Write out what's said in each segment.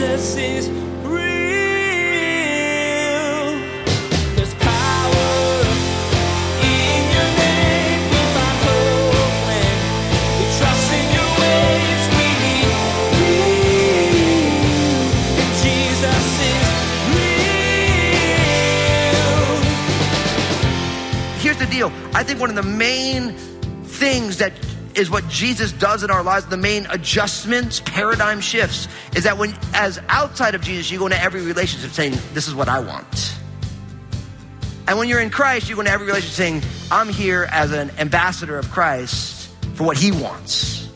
Jesus is. I think one of the main things that is what Jesus does in our lives, the main adjustments, paradigm shifts, is that when, as outside of Jesus, you go into every relationship saying, This is what I want. And when you're in Christ, you go into every relationship saying, I'm here as an ambassador of Christ for what he wants.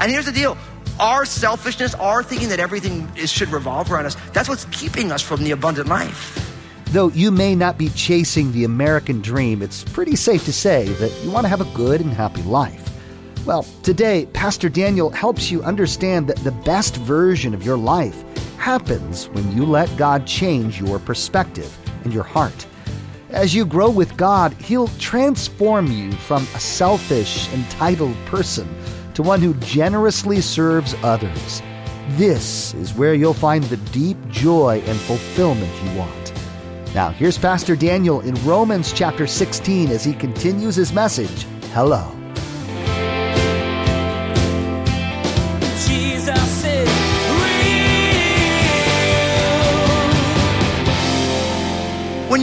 And here's the deal our selfishness, our thinking that everything is, should revolve around us, that's what's keeping us from the abundant life. Though you may not be chasing the American dream, it's pretty safe to say that you want to have a good and happy life. Well, today, Pastor Daniel helps you understand that the best version of your life happens when you let God change your perspective and your heart. As you grow with God, He'll transform you from a selfish, entitled person to one who generously serves others. This is where you'll find the deep joy and fulfillment you want. Now, here's Pastor Daniel in Romans chapter 16 as he continues his message Hello.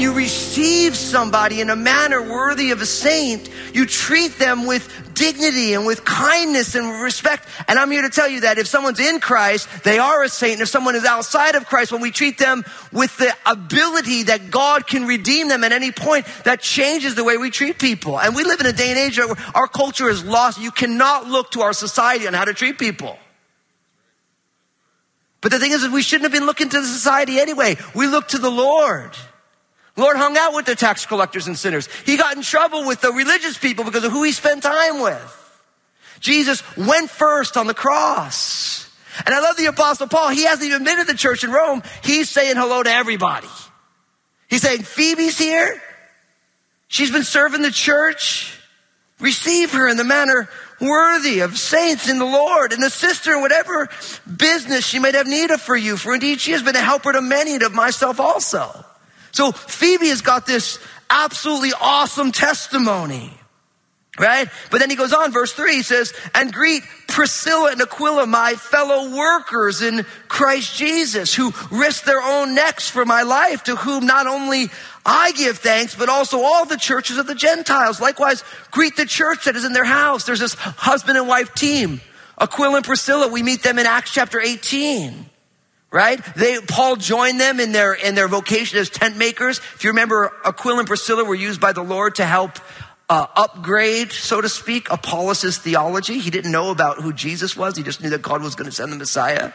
You receive somebody in a manner worthy of a saint, you treat them with dignity and with kindness and respect. And I'm here to tell you that if someone's in Christ, they are a saint. And if someone is outside of Christ, when we treat them with the ability that God can redeem them at any point, that changes the way we treat people. And we live in a day and age where our culture is lost. You cannot look to our society on how to treat people. But the thing is, we shouldn't have been looking to the society anyway. We look to the Lord. Lord hung out with the tax collectors and sinners. He got in trouble with the religious people because of who he spent time with. Jesus went first on the cross. And I love the apostle Paul. He hasn't even been to the church in Rome. He's saying hello to everybody. He's saying, Phoebe's here. She's been serving the church. Receive her in the manner worthy of saints in the Lord and assist her in whatever business she might have need of for you. For indeed she has been a helper to many and of myself also. So Phoebe has got this absolutely awesome testimony, right? But then he goes on, verse three, he says, and greet Priscilla and Aquila, my fellow workers in Christ Jesus, who risked their own necks for my life, to whom not only I give thanks, but also all the churches of the Gentiles. Likewise, greet the church that is in their house. There's this husband and wife team. Aquila and Priscilla, we meet them in Acts chapter 18 right? They, Paul joined them in their, in their vocation as tent makers. If you remember, Aquila and Priscilla were used by the Lord to help uh, upgrade, so to speak, Apollos' theology. He didn't know about who Jesus was. He just knew that God was going to send the Messiah.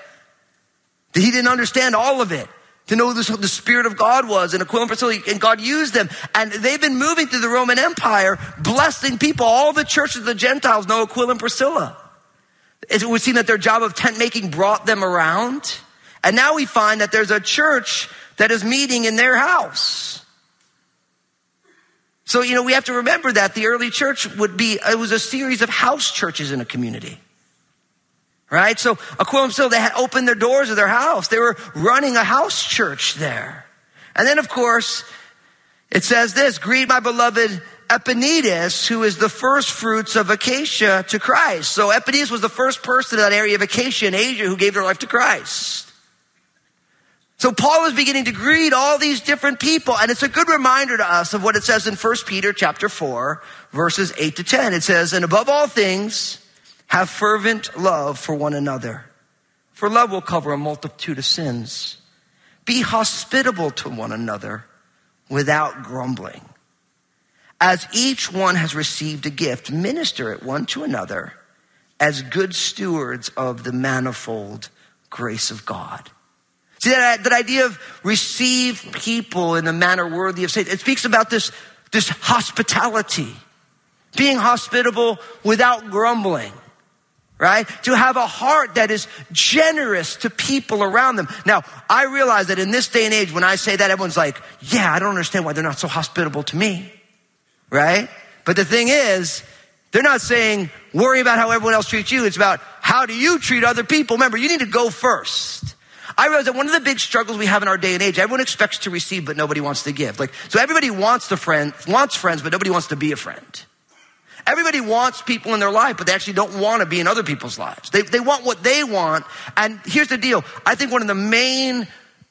He didn't understand all of it. To know who the Spirit of God was, and Aquila and Priscilla, and God used them. And they've been moving through the Roman Empire, blessing people. All the churches of the Gentiles know Aquila and Priscilla. It would seem that their job of tent making brought them around. And now we find that there's a church that is meeting in their house. So, you know, we have to remember that the early church would be, it was a series of house churches in a community. Right? So Aquila and Priscilla, they had opened their doors of their house. They were running a house church there. And then, of course, it says this, greet my beloved Epaenetus, who is the first fruits of Achaia to Christ. So Epaenetus was the first person in that area of Achaia in Asia who gave their life to Christ. So Paul is beginning to greet all these different people, and it's a good reminder to us of what it says in 1 Peter chapter 4, verses 8 to 10. It says, And above all things, have fervent love for one another. For love will cover a multitude of sins. Be hospitable to one another without grumbling. As each one has received a gift, minister it one to another as good stewards of the manifold grace of God. That, that idea of receive people in a manner worthy of faith. It speaks about this, this hospitality, being hospitable without grumbling, right? To have a heart that is generous to people around them. Now, I realize that in this day and age, when I say that, everyone's like, yeah, I don't understand why they're not so hospitable to me, right? But the thing is, they're not saying worry about how everyone else treats you. It's about how do you treat other people. Remember, you need to go first. I realize that one of the big struggles we have in our day and age, everyone expects to receive, but nobody wants to give. Like, so everybody wants the friend, wants friends, but nobody wants to be a friend. Everybody wants people in their life, but they actually don't want to be in other people's lives. They, they want what they want. And here's the deal. I think one of the main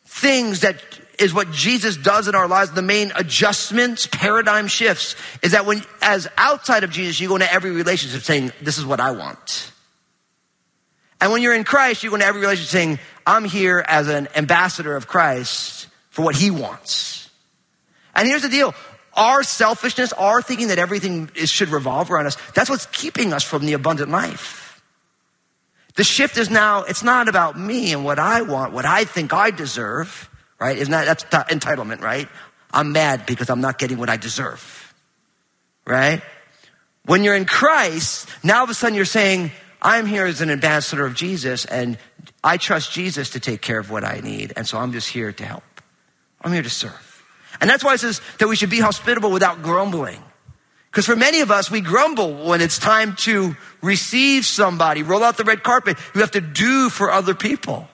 things that is what Jesus does in our lives, the main adjustments, paradigm shifts, is that when, as outside of Jesus, you go into every relationship saying, this is what I want. And when you're in Christ, you go into every relationship saying, I'm here as an ambassador of Christ for what he wants. And here's the deal. Our selfishness, our thinking that everything is, should revolve around us, that's what's keeping us from the abundant life. The shift is now, it's not about me and what I want, what I think I deserve, right? Isn't that, that's entitlement, right? I'm mad because I'm not getting what I deserve, right? When you're in Christ, now all of a sudden you're saying, I'm here as an ambassador of Jesus and I trust Jesus to take care of what I need. And so I'm just here to help. I'm here to serve. And that's why it says that we should be hospitable without grumbling. Because for many of us, we grumble when it's time to receive somebody, roll out the red carpet. You have to do for other people.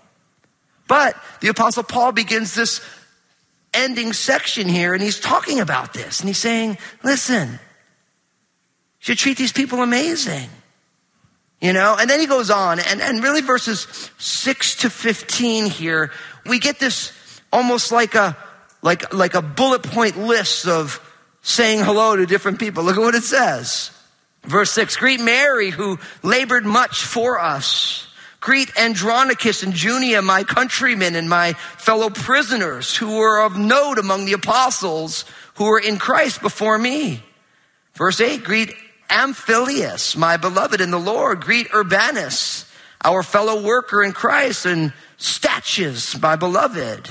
But the apostle Paul begins this ending section here and he's talking about this and he's saying, listen, you should treat these people amazing. You know, and then he goes on and, and really verses six to 15 here, we get this almost like a, like, like a bullet point list of saying hello to different people. Look at what it says. Verse 6 Greet Mary, who labored much for us. Greet Andronicus and Junia, my countrymen and my fellow prisoners who were of note among the apostles who were in Christ before me. Verse 8 Greet Amplias, my beloved in the Lord. Greet Urbanus, our fellow worker in Christ, and Stachys, my beloved.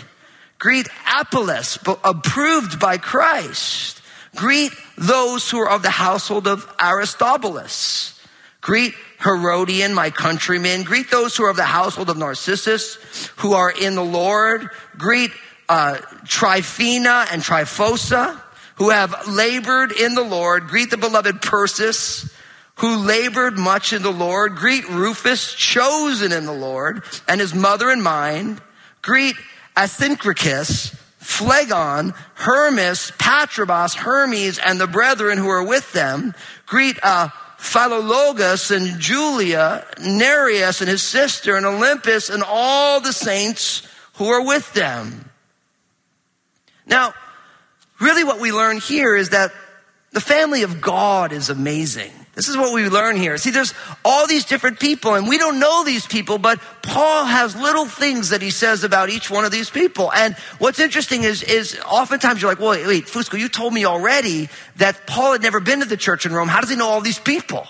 Greet Apelles, approved by Christ. Greet those who are of the household of Aristobulus. Greet Herodion, my countrymen. Greet those who are of the household of Narcissus, who are in the Lord. Greet uh, Tryphena and Tryphosa, who have labored in the Lord. Greet the beloved Persis, who labored much in the Lord. Greet Rufus, chosen in the Lord, and his mother and mine. Greet Asyncritus, Phlegon, Hermas, Patrobas, Hermes, and the brethren who are with them. Greet uh, Philologus and Julia, Nereus and his sister, and Olympas, and all the saints who are with them. Now, really what we learn here is that the family of God is amazing. This is what we learn here. See, there's all these different people, and we don't know these people, but Paul has little things that he says about each one of these people. And what's interesting is, is oftentimes you're like, well, wait, wait, Fusco, you told me already that Paul had never been to the church in Rome. How does he know all these people?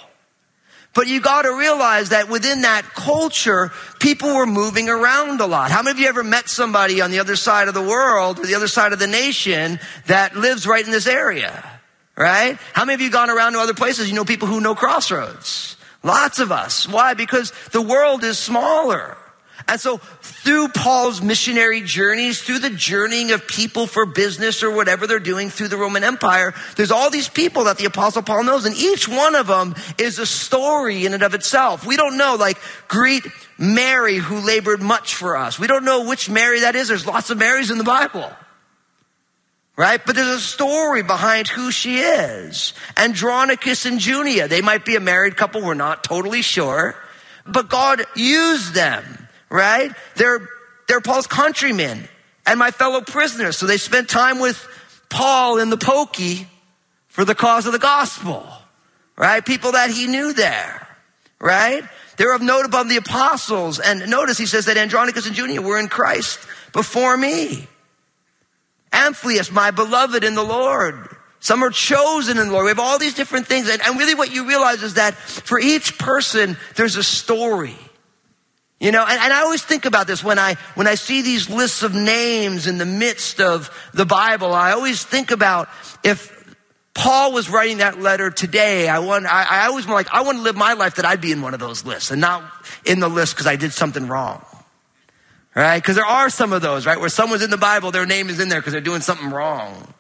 But you got to realize that within that culture, people were moving around a lot. How many of you ever met somebody on the other side of the world or the other side of the nation that lives right in this area? right? How many of you gone around to other places? You know people who know Crossroads. Lots of us. Why? Because the world is smaller. And so through Paul's missionary journeys, through the journeying of people for business or whatever they're doing through the Roman Empire, there's all these people that the apostle Paul knows and each one of them is a story in and of itself. We don't know, like, greet Mary who labored much for us. We don't know which Mary that is. There's lots of Marys in the Bible right? But there's a story behind who she is. Andronicus and Junia, they might be a married couple, we're not totally sure, but God used them, right? They're, they're Paul's countrymen and my fellow prisoners. So they spent time with Paul in the pokey for the cause of the gospel, right? People that he knew there, right? They're of note above the apostles. And notice he says that Andronicus and Junia were in Christ before me. Amplias, my beloved in the Lord. Some are chosen in the Lord. We have all these different things. And, and really what you realize is that for each person, there's a story. You know, and, and, I always think about this when I, when I see these lists of names in the midst of the Bible. I always think about if Paul was writing that letter today, I want, I, I always want like, I want to live my life that I'd be in one of those lists and not in the list because I did something wrong right? Because there are some of those, right? Where someone's in the Bible, their name is in there because they're doing something wrong.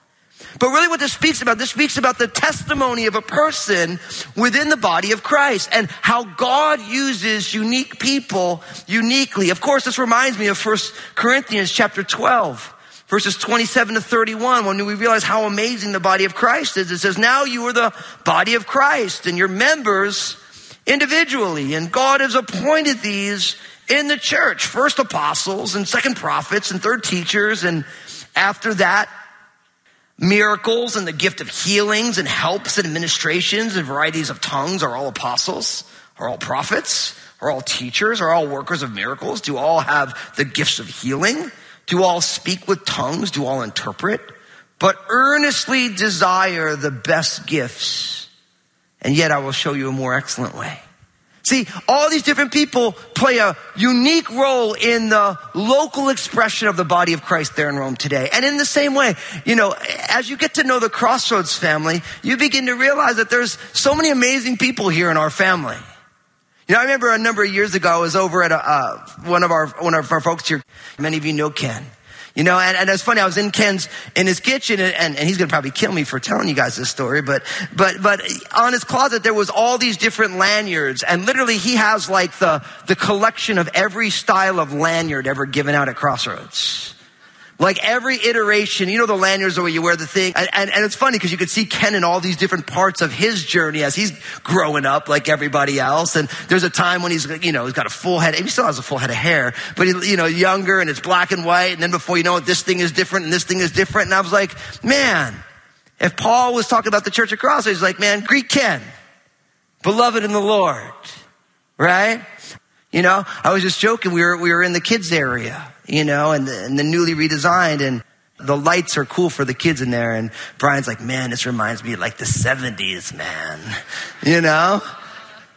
But really what this speaks about, this speaks about the testimony of a person within the body of Christ and how God uses unique people uniquely. Of course, this reminds me of 1 Corinthians chapter 12 verses 27 to 31, when we realize how amazing the body of Christ is, it says, now you are the body of Christ and your members individually, and God has appointed these in the church. First apostles and second prophets and third teachers. And after that, miracles and the gift of healings and helps and administrations and varieties of tongues are all apostles, are all prophets, are all teachers, are all workers of miracles, do all have the gifts of healing, do all speak with tongues, do all interpret, but earnestly desire the best gifts. And yet I will show you a more excellent way. See, all these different people play a unique role in the local expression of the body of Christ there in Rome today. And in the same way, you know, as you get to know the Crossroads family, you begin to realize that there's so many amazing people here in our family. You know, I remember a number of years ago, I was over at a, uh, one of our one of our folks here. Many of you know Ken. You know, and, and it's funny, I was in Ken's, in his kitchen and, and, and he's gonna probably kill me for telling you guys this story, but, but, but on his closet there was all these different lanyards and literally he has like the, the collection of every style of lanyard ever given out at Crossroads. Like every iteration, you know the lanyards where you wear the thing, and, and, and it's funny because you could see Ken in all these different parts of his journey as he's growing up like everybody else. And there's a time when he's, you know, he's got a full head, he still has a full head of hair, but he, you know, younger and it's black and white. And then before you know it, this thing is different and this thing is different. And I was like, man, if Paul was talking about the church Crossroads, he's like, man, Greek Ken, beloved in the Lord, right? You know, I was just joking. We were, we were in the kids area you know, and the, and the newly redesigned and the lights are cool for the kids in there. And Brian's like, man, this reminds me of like the 70s, man. You know?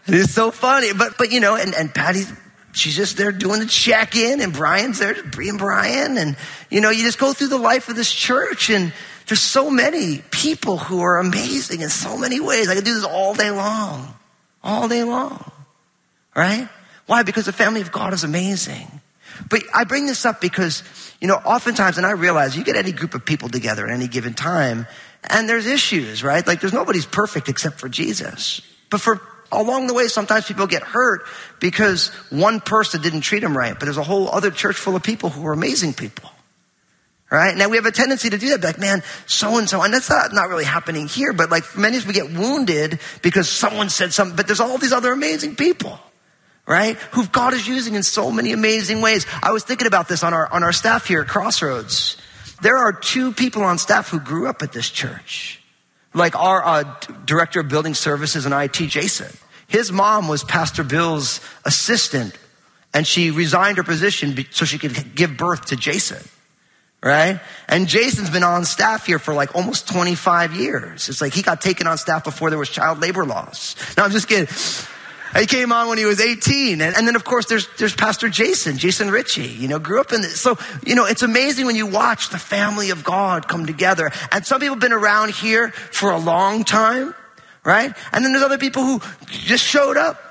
It's so funny. But, but, you know, and, and Patty, she's just there doing the check in and Brian's there being Brian. And, you know, you just go through the life of this church and there's so many people who are amazing in so many ways. I could do this all day long, all day long. Right? Why? Because the family of God is amazing. But I bring this up because, you know, oftentimes, and I realize you get any group of people together at any given time, and there's issues, right? Like there's nobody's perfect except for Jesus. But for along the way, sometimes people get hurt because one person didn't treat them right, but there's a whole other church full of people who are amazing people. Right? Now we have a tendency to do that, like, man, so and so, and that's not, not really happening here, but like many of us we get wounded because someone said something, but there's all these other amazing people right? Who God is using in so many amazing ways. I was thinking about this on our, on our staff here at Crossroads. There are two people on staff who grew up at this church. Like our uh, director of building services and IT, Jason. His mom was Pastor Bill's assistant and she resigned her position so she could give birth to Jason. Right? And Jason's been on staff here for like almost 25 years. It's like he got taken on staff before there was child labor laws. No, I'm just kidding. He came on when he was 18. And, and, then, of course, there's, there's Pastor Jason, Jason Ritchie, you know, grew up in this. So, you know, it's amazing when you watch the family of God come together. And some people have been around here for a long time, right? And then there's other people who just showed up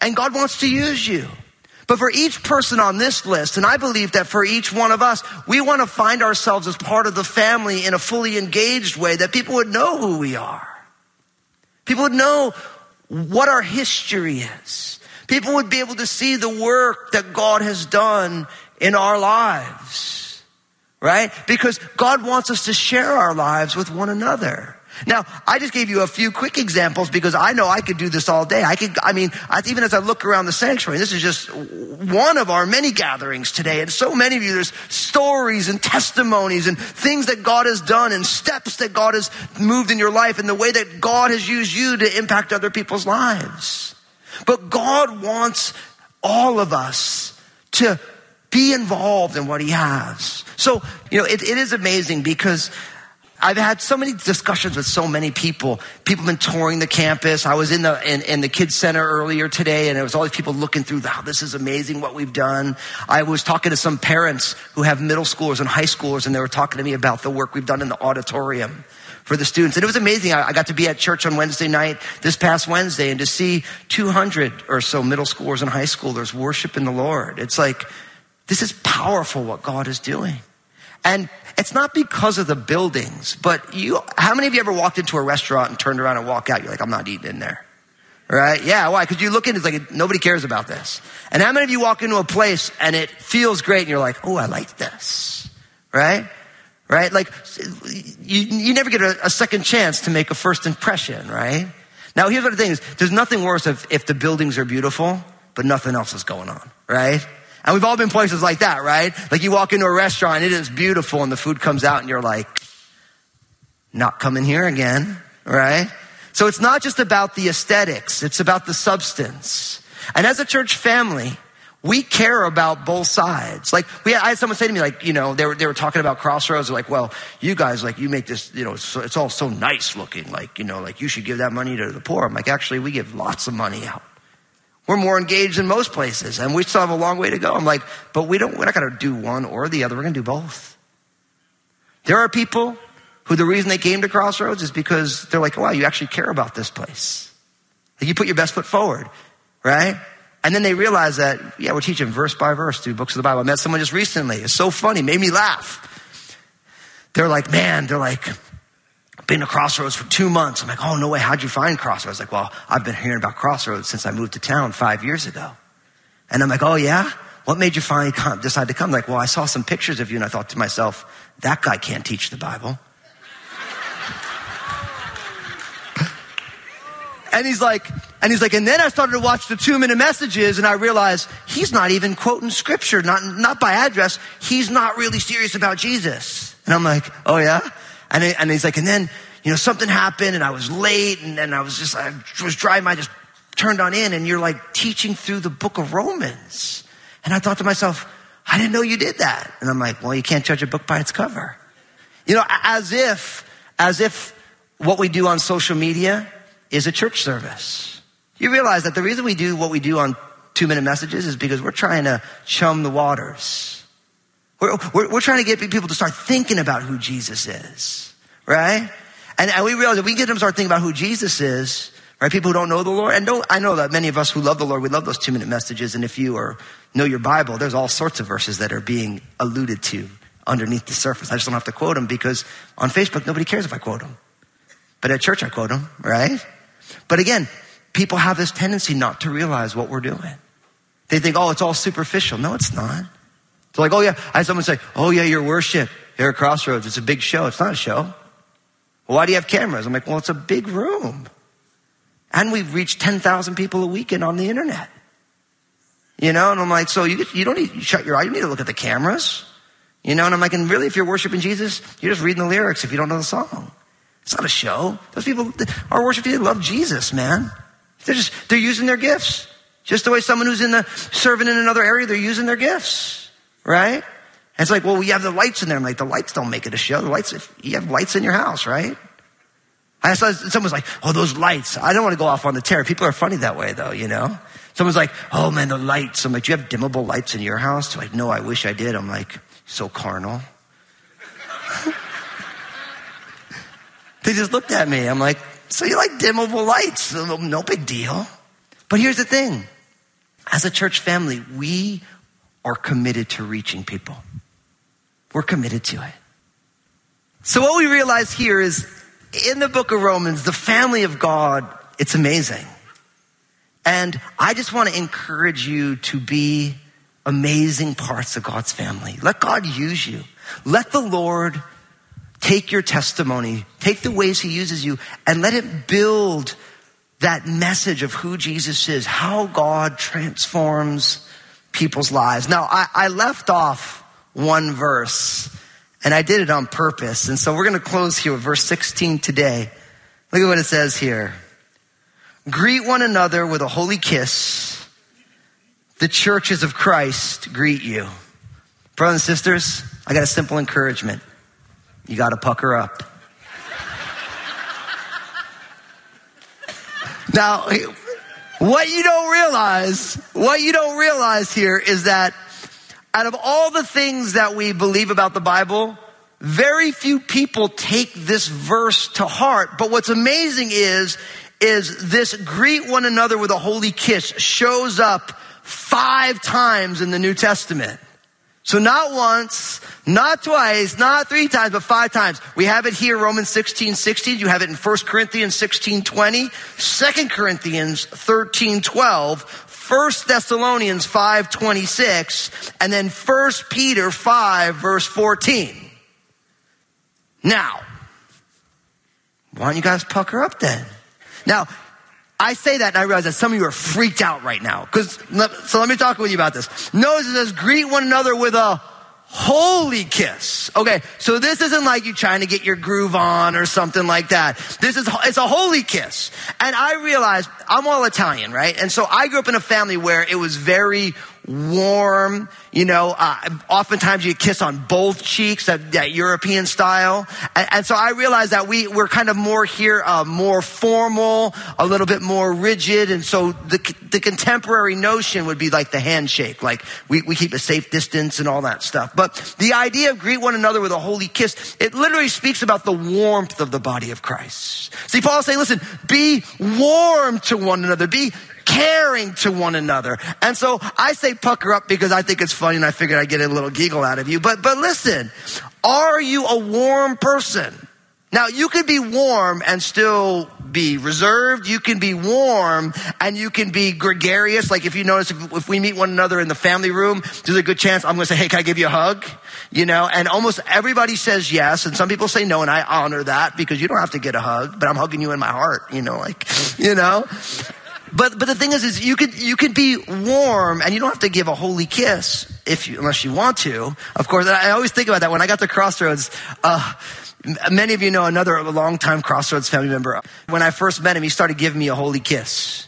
and God wants to use you. But for each person on this list, and I believe that for each one of us, we want to find ourselves as part of the family in a fully engaged way that people would know who we are. People would know what our history is. People would be able to see the work that God has done in our lives, right? Because God wants us to share our lives with one another. Now, I just gave you a few quick examples because I know I could do this all day. I could, I mean, I, even as I look around the sanctuary, this is just one of our many gatherings today. And so many of you, there's stories and testimonies and things that God has done and steps that God has moved in your life and the way that God has used you to impact other people's lives. But God wants all of us to be involved in what he has. So, you know, it, it is amazing because I've had so many discussions with so many people. People have been touring the campus. I was in the in, in the kids center earlier today, and there was all these people looking through. Wow, this is amazing what we've done. I was talking to some parents who have middle schoolers and high schoolers, and they were talking to me about the work we've done in the auditorium for the students. And it was amazing. I, I got to be at church on Wednesday night, this past Wednesday, and to see 200 or so middle schoolers and high schoolers worship in the Lord. It's like, this is powerful what God is doing. And it's not because of the buildings, but you, how many of you ever walked into a restaurant and turned around and walk out? You're like, I'm not eating in there. Right? Yeah, why? Because you look in, it's like nobody cares about this. And how many of you walk into a place and it feels great and you're like, oh, I like this. Right? Right? Like, you, you never get a, a second chance to make a first impression, right? Now, here's what the thing is there's nothing worse if, if the buildings are beautiful, but nothing else is going on, right? And we've all been places like that, right? Like you walk into a restaurant, it is beautiful, and the food comes out, and you're like, not coming here again, right? So it's not just about the aesthetics, it's about the substance. And as a church family, we care about both sides. Like we had, I had someone say to me, like, you know, they were, they were talking about crossroads. They're like, well, you guys, like, you make this, you know, so, it's all so nice looking. Like, you know, like you should give that money to the poor. I'm like, actually, we give lots of money out. We're more engaged in most places and we still have a long way to go. I'm like, but we don't, we're not going to do one or the other. We're going to do both. There are people who the reason they came to Crossroads is because they're like, wow, you actually care about this place. Like you put your best foot forward, right? And then they realize that, yeah, we're teaching verse by verse through books of the Bible. I met someone just recently. It's so funny, made me laugh. They're like, man, they're like, been to Crossroads for two months. I'm like, oh, no way. How'd you find Crossroads? Like, well, I've been hearing about Crossroads since I moved to town five years ago. And I'm like, oh, yeah? What made you finally come, decide to come? Like, well, I saw some pictures of you and I thought to myself, that guy can't teach the Bible. And he's like, and he's like, and then I started to watch the two minute messages and I realized he's not even quoting scripture, not, not by address. He's not really serious about Jesus. And I'm like, oh yeah? And, and he's like, and then, you know, something happened and I was late and, and I was just, I was driving, I just turned on in and you're like teaching through the book of Romans. And I thought to myself, I didn't know you did that. And I'm like, well, you can't judge a book by its cover. You know, as if, as if what we do on social media is a church service. You realize that the reason we do what we do on two minute messages is because we're trying to chum the waters. We're, we're, we're, trying to get people to start thinking about who Jesus is, right? And, and we realize that we get them to start thinking about who Jesus is, right? People who don't know the Lord. And don't, I know that many of us who love the Lord, we love those two minute messages. And if you are, know your Bible, there's all sorts of verses that are being alluded to underneath the surface. I just don't have to quote them because on Facebook, nobody cares if I quote them. But at church, I quote them, right? But again, people have this tendency not to realize what we're doing. They think, oh, it's all superficial. No, it's not. It's like, oh yeah, I had someone say, oh yeah, your worship here at Crossroads, it's a big show. It's not a show. Well, why do you have cameras? I'm like, well, it's a big room. And we've reached 10,000 people a weekend on the internet. You know, and I'm like, so you, you don't need, you shut your eye, you need to look at the cameras. You know, and I'm like, and really, if you're worshiping Jesus, you're just reading the lyrics if you don't know the song. It's not a show. Those people, our worship people love Jesus, man. They're just, they're using their gifts. Just the way someone who's in the, serving in another area, they're using their gifts. Right? And it's like, well, we have the lights in there. I'm like, the lights don't make it a show. The lights, you have lights in your house, right? I saw someone's like, oh, those lights. I don't want to go off on the tear. People are funny that way though, you know? Someone's like, oh man, the lights. I'm like, do you have dimmable lights in your house? They're like, no, I wish I did. I'm like, so carnal. they just looked at me. I'm like, so you like dimmable lights. No big deal. But here's the thing. As a church family, we are committed to reaching people. We're committed to it. So what we realize here is in the book of Romans, the family of God, it's amazing. And I just want to encourage you to be amazing parts of God's family. Let God use you. Let the Lord Take your testimony, take the ways he uses you, and let it build that message of who Jesus is, how God transforms people's lives. Now, I, I left off one verse, and I did it on purpose. And so we're going to close here with verse 16 today. Look at what it says here. Greet one another with a holy kiss. The churches of Christ greet you. Brothers and sisters, I got a simple encouragement. You got to pucker up. now, what you don't realize, what you don't realize here is that out of all the things that we believe about the Bible, very few people take this verse to heart. But what's amazing is, is this greet one another with a holy kiss shows up five times in the New Testament. So not once, not twice, not three times, but five times. We have it here, Romans 16, 16. You have it in 1 Corinthians 16, 20, 2 Corinthians 13, 12, 1 Thessalonians 5, 26, and then 1 Peter 5, verse 14. Now, why don't you guys pucker up then? Now, I say that and I realize that some of you are freaked out right now. Cause, so let me talk with you about this. Notice it says greet one another with a holy kiss. Okay. So this isn't like you trying to get your groove on or something like that. This is, it's a holy kiss. And I realize I'm all Italian, right? And so I grew up in a family where it was very warm. You know, uh, oftentimes you kiss on both cheeks, that, that European style. And, and, so I realized that we, we're kind of more here, uh, more formal, a little bit more rigid. And so the, the contemporary notion would be like the handshake, like we, we keep a safe distance and all that stuff. But the idea of greet one another with a holy kiss, it literally speaks about the warmth of the body of Christ. See, Paul saying, listen, be warm to one another. Be caring to one another. And so I say pucker up because I think it's funny and I figured I'd get a little giggle out of you. But, but listen, are you a warm person? Now you can be warm and still be reserved. You can be warm and you can be gregarious. Like if you notice, if, if we meet one another in the family room, there's a good chance I'm going to say, Hey, can I give you a hug? You know, and almost everybody says yes. And some people say no. And I honor that because you don't have to get a hug, but I'm hugging you in my heart, you know, like, you know, but, but the thing is, is you could, you could be warm and you don't have to give a holy kiss if you, unless you want to. Of course, I always think about that when I got to Crossroads, uh, many of you know another longtime Crossroads family member. When I first met him, he started giving me a holy kiss.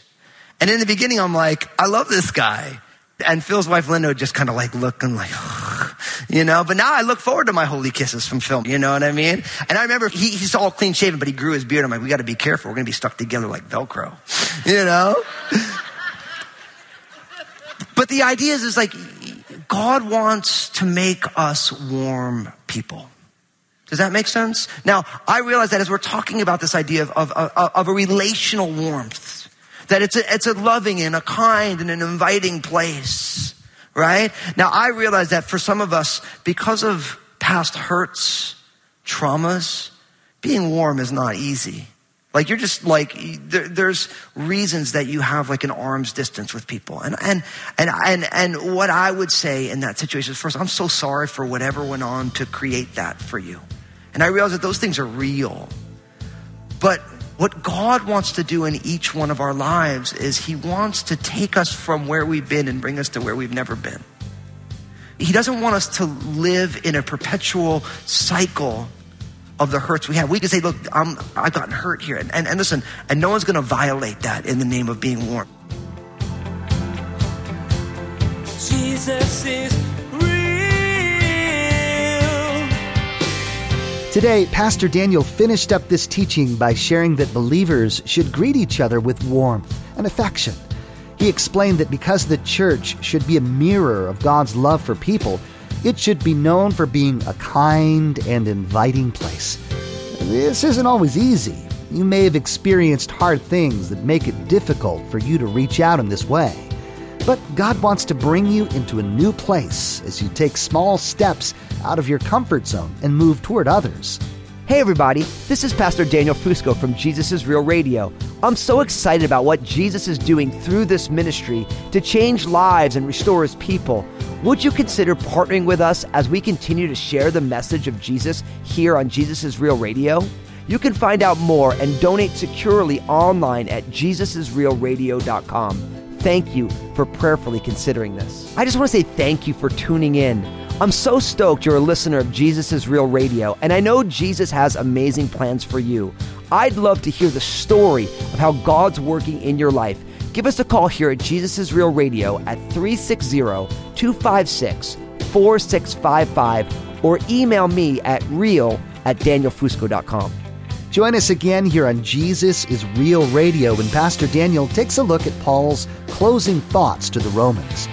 And in the beginning, I'm like, I love this guy. And Phil's wife Linda would just kind of like looking like, you know, but now I look forward to my holy kisses from Phil. You know what I mean? And I remember he, he's all clean shaven, but he grew his beard. I'm like, we got to be careful. We're going to be stuck together like Velcro, you know? but the idea is, is like, God wants to make us warm people. Does that make sense? Now, I realize that as we're talking about this idea of, of, of, of a relational warmth, that it's a, it's a loving and a kind and an inviting place, right? Now I realize that for some of us, because of past hurts, traumas, being warm is not easy. Like you're just like there, there's reasons that you have like an arm's distance with people, and and and and and what I would say in that situation is first, I'm so sorry for whatever went on to create that for you, and I realize that those things are real, but what God wants to do in each one of our lives is He wants to take us from where we've been and bring us to where we've never been. He doesn't want us to live in a perpetual cycle of the hurts we have. We can say, look, I'm, I've gotten hurt here. And, and, and listen, and no one's going to violate that in the name of being warm. Jesus is Today, Pastor Daniel finished up this teaching by sharing that believers should greet each other with warmth and affection. He explained that because the church should be a mirror of God's love for people, it should be known for being a kind and inviting place. This isn't always easy. You may have experienced hard things that make it difficult for you to reach out in this way. But God wants to bring you into a new place as you take small steps out of your comfort zone and move toward others. Hey, everybody, this is Pastor Daniel Fusco from Jesus is Real Radio. I'm so excited about what Jesus is doing through this ministry to change lives and restore his people. Would you consider partnering with us as we continue to share the message of Jesus here on Jesus is Real Radio? You can find out more and donate securely online at jesusisrealradio.com thank you for prayerfully considering this. I just want to say thank you for tuning in. I'm so stoked you're a listener of Jesus is Real Radio, and I know Jesus has amazing plans for you. I'd love to hear the story of how God's working in your life. Give us a call here at Jesus is Real Radio at 360 256 4655 or email me at real at danielfusco.com. Join us again here on Jesus is Real Radio when Pastor Daniel takes a look at Paul's closing thoughts to the Romans.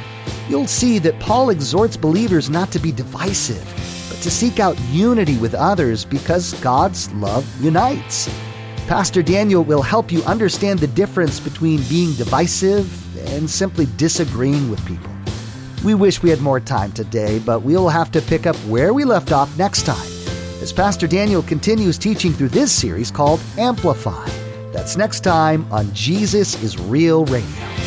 You'll see that Paul exhorts believers not to be divisive, but to seek out unity with others because God's love unites. Pastor Daniel will help you understand the difference between being divisive and simply disagreeing with people. We wish we had more time today, but we'll have to pick up where we left off next time as Pastor Daniel continues teaching through this series called Amplify. That's next time on Jesus is Real Radio.